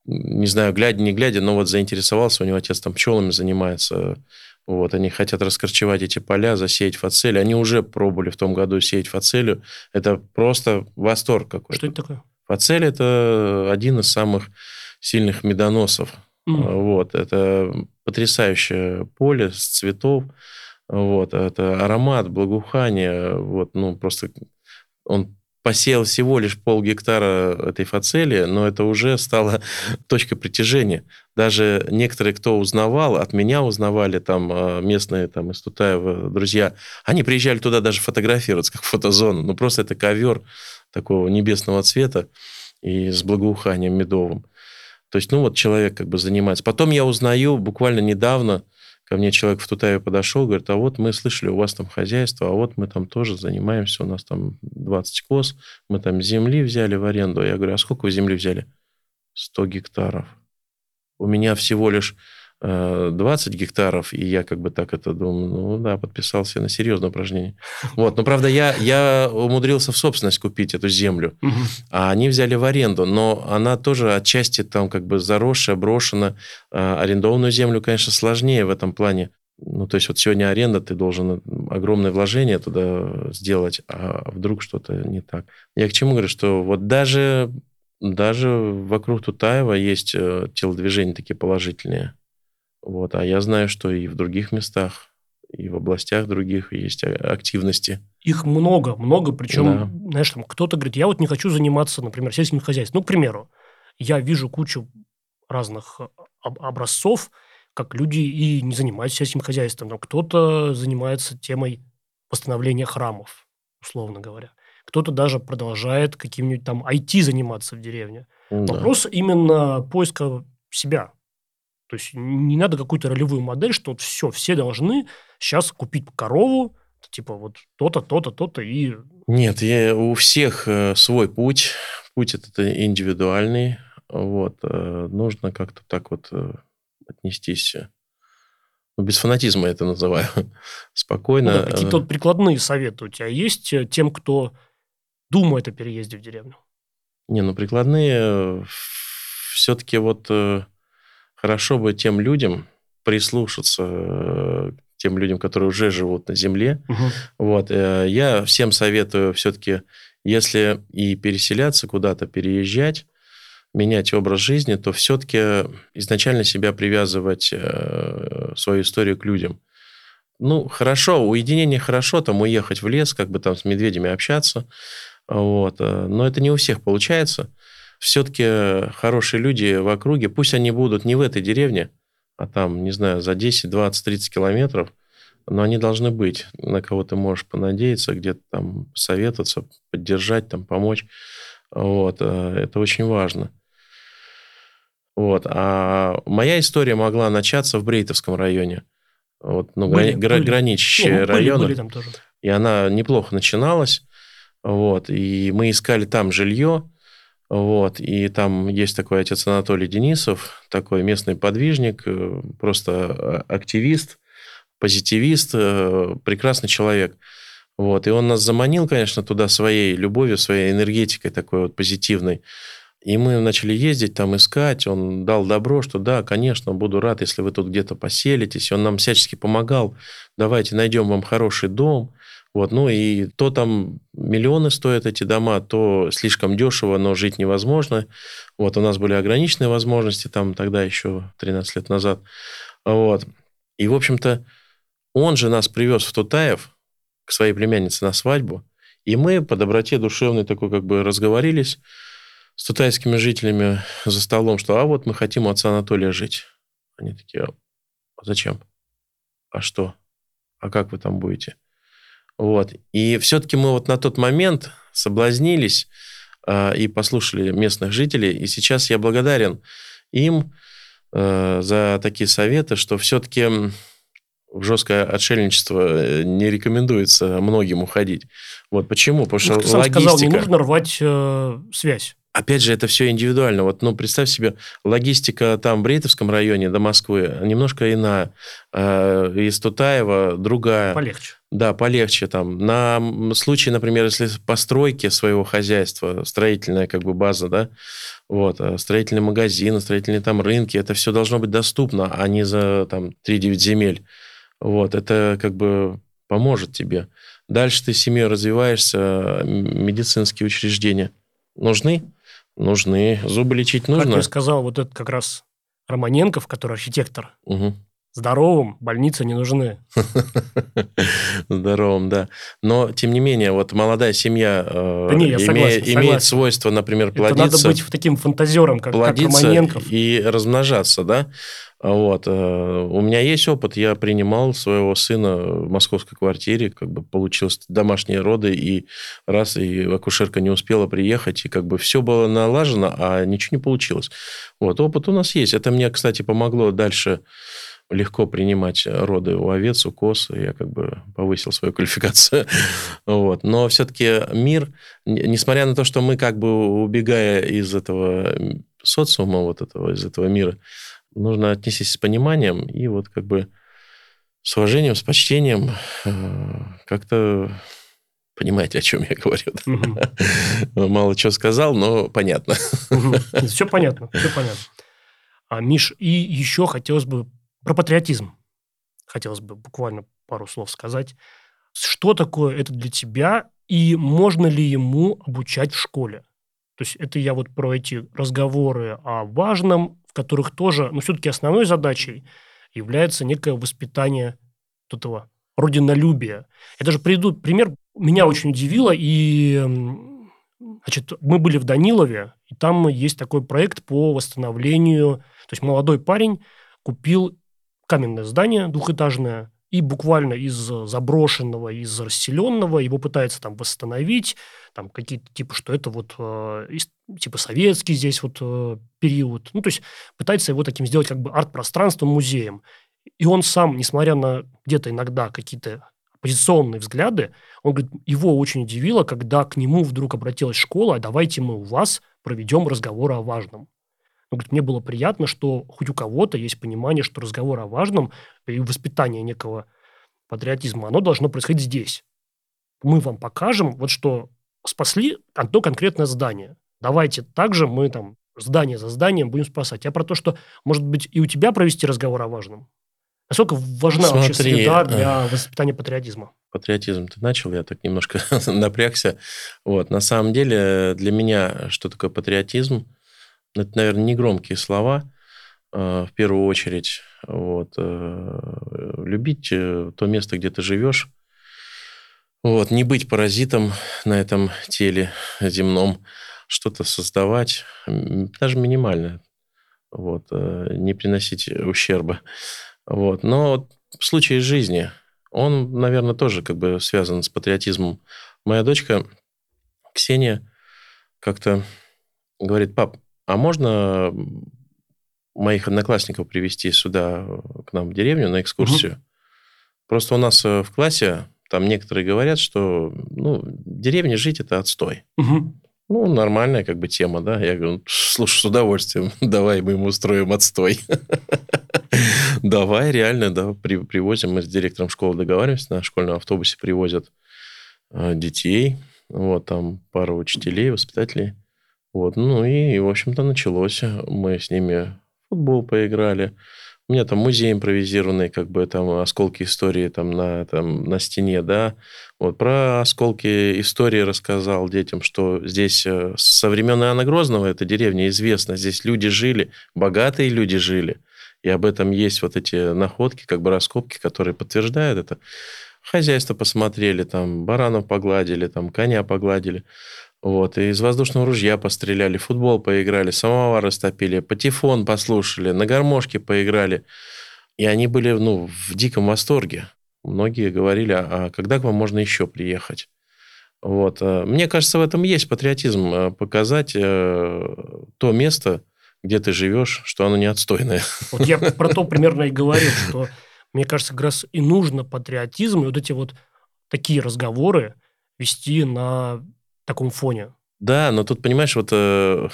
не знаю, глядя, не глядя, но вот заинтересовался, у него отец там пчелами занимается, вот, они хотят раскорчевать эти поля, засеять фацель. Они уже пробовали в том году сеять фацелю. Это просто восторг какой-то. Что это такое? Фацель – это один из самых сильных медоносов. М. Вот, это потрясающее поле с цветов. Вот, это аромат, благоухание. Вот, ну, просто он посеял всего лишь пол гектара этой фацелии, но это уже стало точкой притяжения. Даже некоторые, кто узнавал, от меня узнавали, там, э, местные там, из Тутаева друзья, они приезжали туда даже фотографироваться, как фотозону. Ну, просто это ковер такого небесного цвета и с благоуханием медовым. То есть, ну, вот человек как бы занимается. Потом я узнаю буквально недавно, ко мне человек в Тутаеве подошел, говорит, а вот мы слышали, у вас там хозяйство, а вот мы там тоже занимаемся, у нас там 20 коз, мы там земли взяли в аренду. Я говорю, а сколько вы земли взяли? 100 гектаров. У меня всего лишь 20 э, гектаров, и я как бы так это думаю, ну да, подписался на серьезное упражнение. Вот, но правда я, я умудрился в собственность купить эту землю, а они взяли в аренду, но она тоже отчасти там как бы заросшая, брошена. А арендованную землю, конечно, сложнее в этом плане. Ну, то есть вот сегодня аренда, ты должен огромное вложение туда сделать, а вдруг что-то не так. Я к чему говорю, что вот даже, даже вокруг Тутаева есть э, телодвижения такие положительные. Вот. А я знаю, что и в других местах, и в областях других есть активности. Их много, много, причем, да. знаешь, там кто-то говорит, я вот не хочу заниматься, например, сельским хозяйством. Ну, к примеру, я вижу кучу разных а, образцов, как люди и не занимаются сельским хозяйством. Но кто-то занимается темой восстановления храмов, условно говоря. Кто-то даже продолжает каким-нибудь там IT заниматься в деревне. Да. Вопрос именно поиска себя, то есть не надо какую-то ролевую модель, что вот все, все должны сейчас купить корову, типа вот то-то, то-то, то-то и... Нет, я, у всех э, свой путь. Путь этот индивидуальный. Вот. Э, нужно как-то так вот э, отнестись ну, без фанатизма это называю, спокойно. Ну, да, какие-то вот прикладные советы у тебя есть тем, кто думает о переезде в деревню? Не, ну прикладные все-таки вот хорошо бы тем людям прислушаться э, тем людям, которые уже живут на земле. Угу. Вот, э, я всем советую все-таки, если и переселяться куда-то, переезжать, менять образ жизни, то все-таки изначально себя привязывать э, свою историю к людям. Ну, хорошо, уединение хорошо, там уехать в лес, как бы там с медведями общаться, вот, но это не у всех получается все-таки хорошие люди в округе, пусть они будут не в этой деревне, а там, не знаю, за 10, 20, 30 километров, но они должны быть, на кого ты можешь понадеяться, где-то там советоваться, поддержать, там, помочь. Вот, э, это очень важно. Вот. А моя история могла начаться в Брейтовском районе. Вот, ну, были, гра- были. граничащие ну, районы. Были там тоже. И она неплохо начиналась. Вот, и мы искали там жилье. Вот, и там есть такой отец Анатолий Денисов, такой местный подвижник, э, просто э, активист, позитивист, э, прекрасный человек. Вот, и он нас заманил, конечно, туда своей любовью, своей энергетикой такой вот позитивной. И мы начали ездить там искать, он дал добро, что да, конечно, буду рад, если вы тут где-то поселитесь. Он нам всячески помогал, давайте найдем вам хороший дом, вот, ну и то там миллионы стоят эти дома, то слишком дешево, но жить невозможно. Вот, у нас были ограниченные возможности там тогда еще 13 лет назад. Вот. И, в общем-то, он же нас привез в Тутаев к своей племяннице на свадьбу, и мы по доброте душевной такой как бы разговорились с тутайскими жителями за столом, что а вот мы хотим у отца Анатолия жить. Они такие, а зачем? А что? А как вы там будете? Вот. И все-таки мы вот на тот момент соблазнились э, и послушали местных жителей. И сейчас я благодарен им э, за такие советы, что все-таки в жесткое отшельничество э, не рекомендуется многим уходить. Вот почему? Потому что ну, ты логистика... сказал, не нужно рвать э, связь. Опять же, это все индивидуально. Вот, ну, представь себе, логистика там в Брейтовском районе до Москвы немножко иная. Э, из Тутаева другая. Полегче. Да, полегче там. На случай, например, если постройки своего хозяйства, строительная как бы база, да, вот, э, строительный магазин, строительные там рынки, это все должно быть доступно, а не за там 3-9 земель. Вот, это как бы поможет тебе. Дальше ты семьей развиваешься, медицинские учреждения нужны? Нужны. Зубы лечить нужно? Как я сказал, вот этот как раз Романенков, который архитектор, угу. Здоровым больницы не нужны. Здоровым, да. Но, тем не менее, вот молодая семья э, да не, я согласен, имеет, согласен. имеет свойство, например, плодиться. Это надо быть таким фантазером, как, как Романенков. и размножаться, да? Вот. Э, у меня есть опыт. Я принимал своего сына в московской квартире, как бы получилось домашние роды, и раз, и акушерка не успела приехать, и как бы все было налажено, а ничего не получилось. Вот. Опыт у нас есть. Это мне, кстати, помогло дальше легко принимать роды у овец, у коз, я как бы повысил свою квалификацию. вот. Но все-таки мир, несмотря на то, что мы как бы убегая из этого социума, вот этого, из этого мира, нужно отнестись с пониманием и вот как бы с уважением, с почтением э, как-то Понимаете, о чем я говорю? Угу. Мало чего сказал, но понятно. Угу. Все понятно, все понятно. А, Миш, и еще хотелось бы про патриотизм. Хотелось бы буквально пару слов сказать. Что такое это для тебя, и можно ли ему обучать в школе? То есть это я вот про эти разговоры о важном, в которых тоже, ну, все-таки основной задачей является некое воспитание вот этого родинолюбия. Я даже приведу пример, меня очень удивило, и значит, мы были в Данилове, и там есть такой проект по восстановлению, то есть молодой парень купил каменное здание двухэтажное, и буквально из заброшенного, из расселенного его пытается там восстановить, там какие-то типа, что это вот э, типа советский здесь вот э, период. Ну, то есть пытается его таким сделать как бы арт-пространством, музеем. И он сам, несмотря на где-то иногда какие-то оппозиционные взгляды, он говорит, его очень удивило, когда к нему вдруг обратилась школа, а давайте мы у вас проведем разговор о важном. Он говорит, мне было приятно, что хоть у кого-то есть понимание, что разговор о важном и воспитание некого патриотизма, оно должно происходить здесь. Мы вам покажем, вот что спасли то конкретное здание. Давайте также мы там здание за зданием будем спасать. Я про то, что, может быть, и у тебя провести разговор о важном. Насколько важна Смотри, вообще среда для воспитания патриотизма? Патриотизм ты начал, я так немножко напрягся. Вот. На самом деле для меня что такое патриотизм? Это, наверное, не громкие слова, э, в первую очередь. Вот. Э, любить э, то место, где ты живешь. Вот. Не быть паразитом на этом теле земном. Что-то создавать, даже минимально. Вот. Не приносить ущерба. Вот. Но в случае жизни он, наверное, тоже как бы связан с патриотизмом. Моя дочка Ксения как-то говорит, пап, а можно моих одноклассников привести сюда к нам в деревню на экскурсию? Угу. Просто у нас э, в классе там некоторые говорят, что ну, в деревне жить это отстой. Угу. Ну, нормальная как бы тема, да. Я говорю, слушай, с удовольствием, давай мы ему устроим отстой. Давай, реально, да, при, привозим. Мы с директором школы договариваемся, на школьном автобусе привозят э, детей. Вот, там пару учителей, воспитателей. Вот, ну и, в общем-то, началось. Мы с ними в футбол поиграли. У меня там музей импровизированный, как бы там осколки истории там на, там, на стене, да. Вот про осколки истории рассказал детям, что здесь э, со времен Иоанна Грозного эта деревня известна. Здесь люди жили, богатые люди жили. И об этом есть вот эти находки, как бы раскопки, которые подтверждают это. Хозяйство посмотрели, там баранов погладили, там коня погладили. Вот, и из воздушного ружья постреляли, футбол поиграли, самовар растопили, патефон послушали, на гармошке поиграли. И они были ну, в диком восторге. Многие говорили, а когда к вам можно еще приехать? Вот. Э, мне кажется, в этом есть патриотизм. Э, показать э, то место, где ты живешь, что оно не отстойное. Вот я про то примерно и говорил, что мне кажется, как раз и нужно патриотизм, и вот эти вот такие разговоры вести на таком фоне. Да, но тут, понимаешь, вот э,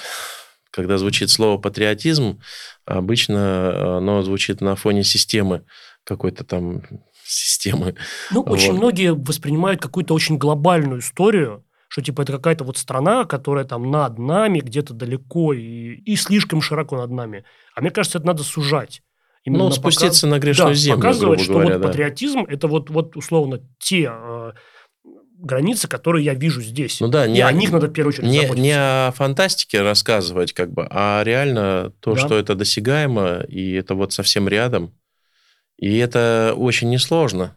когда звучит слово патриотизм, обычно оно звучит на фоне системы какой-то там системы. Ну, вот. очень многие воспринимают какую-то очень глобальную историю, что типа это какая-то вот страна, которая там над нами, где-то далеко и, и слишком широко над нами. А мне кажется, это надо сужать. Именно ну, спуститься показ... на грешную да, землю, показывать, что говоря, вот да. патриотизм – это вот, вот условно те э, границы, которые я вижу здесь. Ну да, не, и о них надо в первую очередь не, заботиться. Не о фантастике рассказывать, как бы, а реально то, да. что это досягаемо, и это вот совсем рядом. И это очень несложно.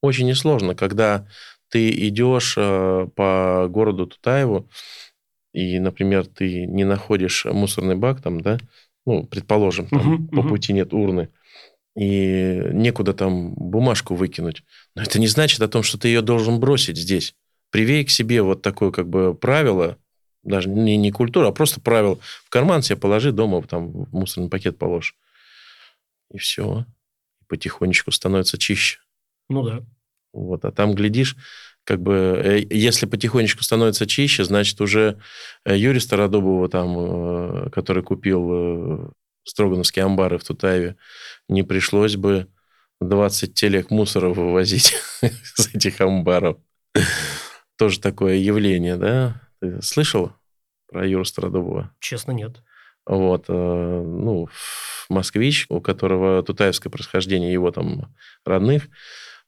Очень несложно, когда ты идешь э, по городу Тутаеву, и, например, ты не находишь мусорный бак там, да, ну, предположим, там угу, по угу. пути нет урны, и некуда там бумажку выкинуть. Но это не значит о том, что ты ее должен бросить здесь. Привей к себе вот такое как бы правило, даже не, не культура, а просто правило. В карман себе положи, дома там в мусорный пакет положь. И все. потихонечку становится чище. Ну да. Вот, а там, глядишь, как бы, э, если потихонечку становится чище, значит, уже э, Юрий Стародубова, там, э, который купил Строгановские амбары в Тутаеве, не пришлось бы 20 телег мусора вывозить из этих амбаров. Тоже такое явление, да? Ты слышал про Юру Стародубова? Честно, нет. Вот, ну, москвич, у которого тутаевское происхождение, его там родных,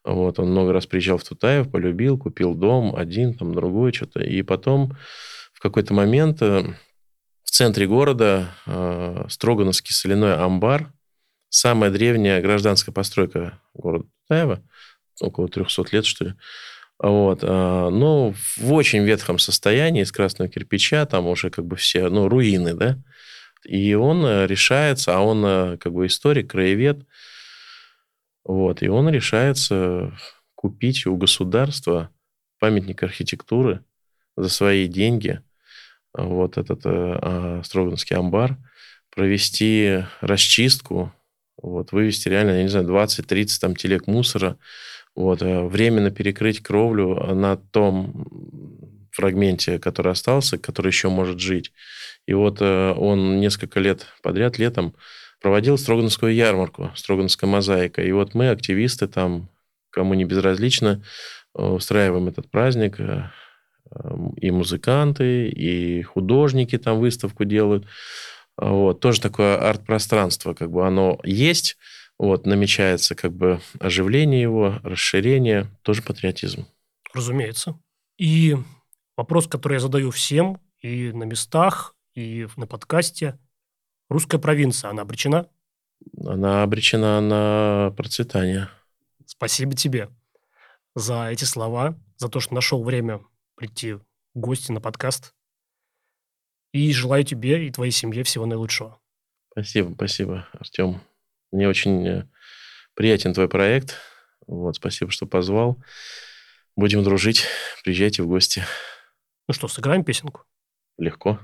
вот, он много раз приезжал в Тутаев, полюбил, купил дом, один, там, другой, что-то. И потом в какой-то момент э, центре города э, Строгановский соляной амбар, самая древняя гражданская постройка города Тутаева, около 300 лет, что ли, вот, э, ну, в очень ветхом состоянии, из красного кирпича, там уже как бы все, ну, руины, да, и он решается, а он как бы историк, краевед, вот, и он решается купить у государства памятник архитектуры за свои деньги, вот этот э, Строгановский амбар, провести расчистку, вот, вывести реально, я не знаю, 20-30 там телег мусора, вот, э, временно перекрыть кровлю на том фрагменте, который остался, который еще может жить. И вот э, он несколько лет подряд летом проводил Строгановскую ярмарку, Строгановская мозаика. И вот мы, активисты там, кому не безразлично, устраиваем этот праздник. Э, и музыканты, и художники там выставку делают. Вот. Тоже такое арт-пространство, как бы оно есть, вот, намечается как бы оживление его, расширение, тоже патриотизм. Разумеется. И вопрос, который я задаю всем, и на местах, и на подкасте. Русская провинция, она обречена? Она обречена на процветание. Спасибо тебе за эти слова, за то, что нашел время прийти в гости на подкаст. И желаю тебе и твоей семье всего наилучшего. Спасибо, спасибо, Артем. Мне очень э, приятен твой проект. Вот, спасибо, что позвал. Будем дружить. Приезжайте в гости. Ну что, сыграем песенку? Легко.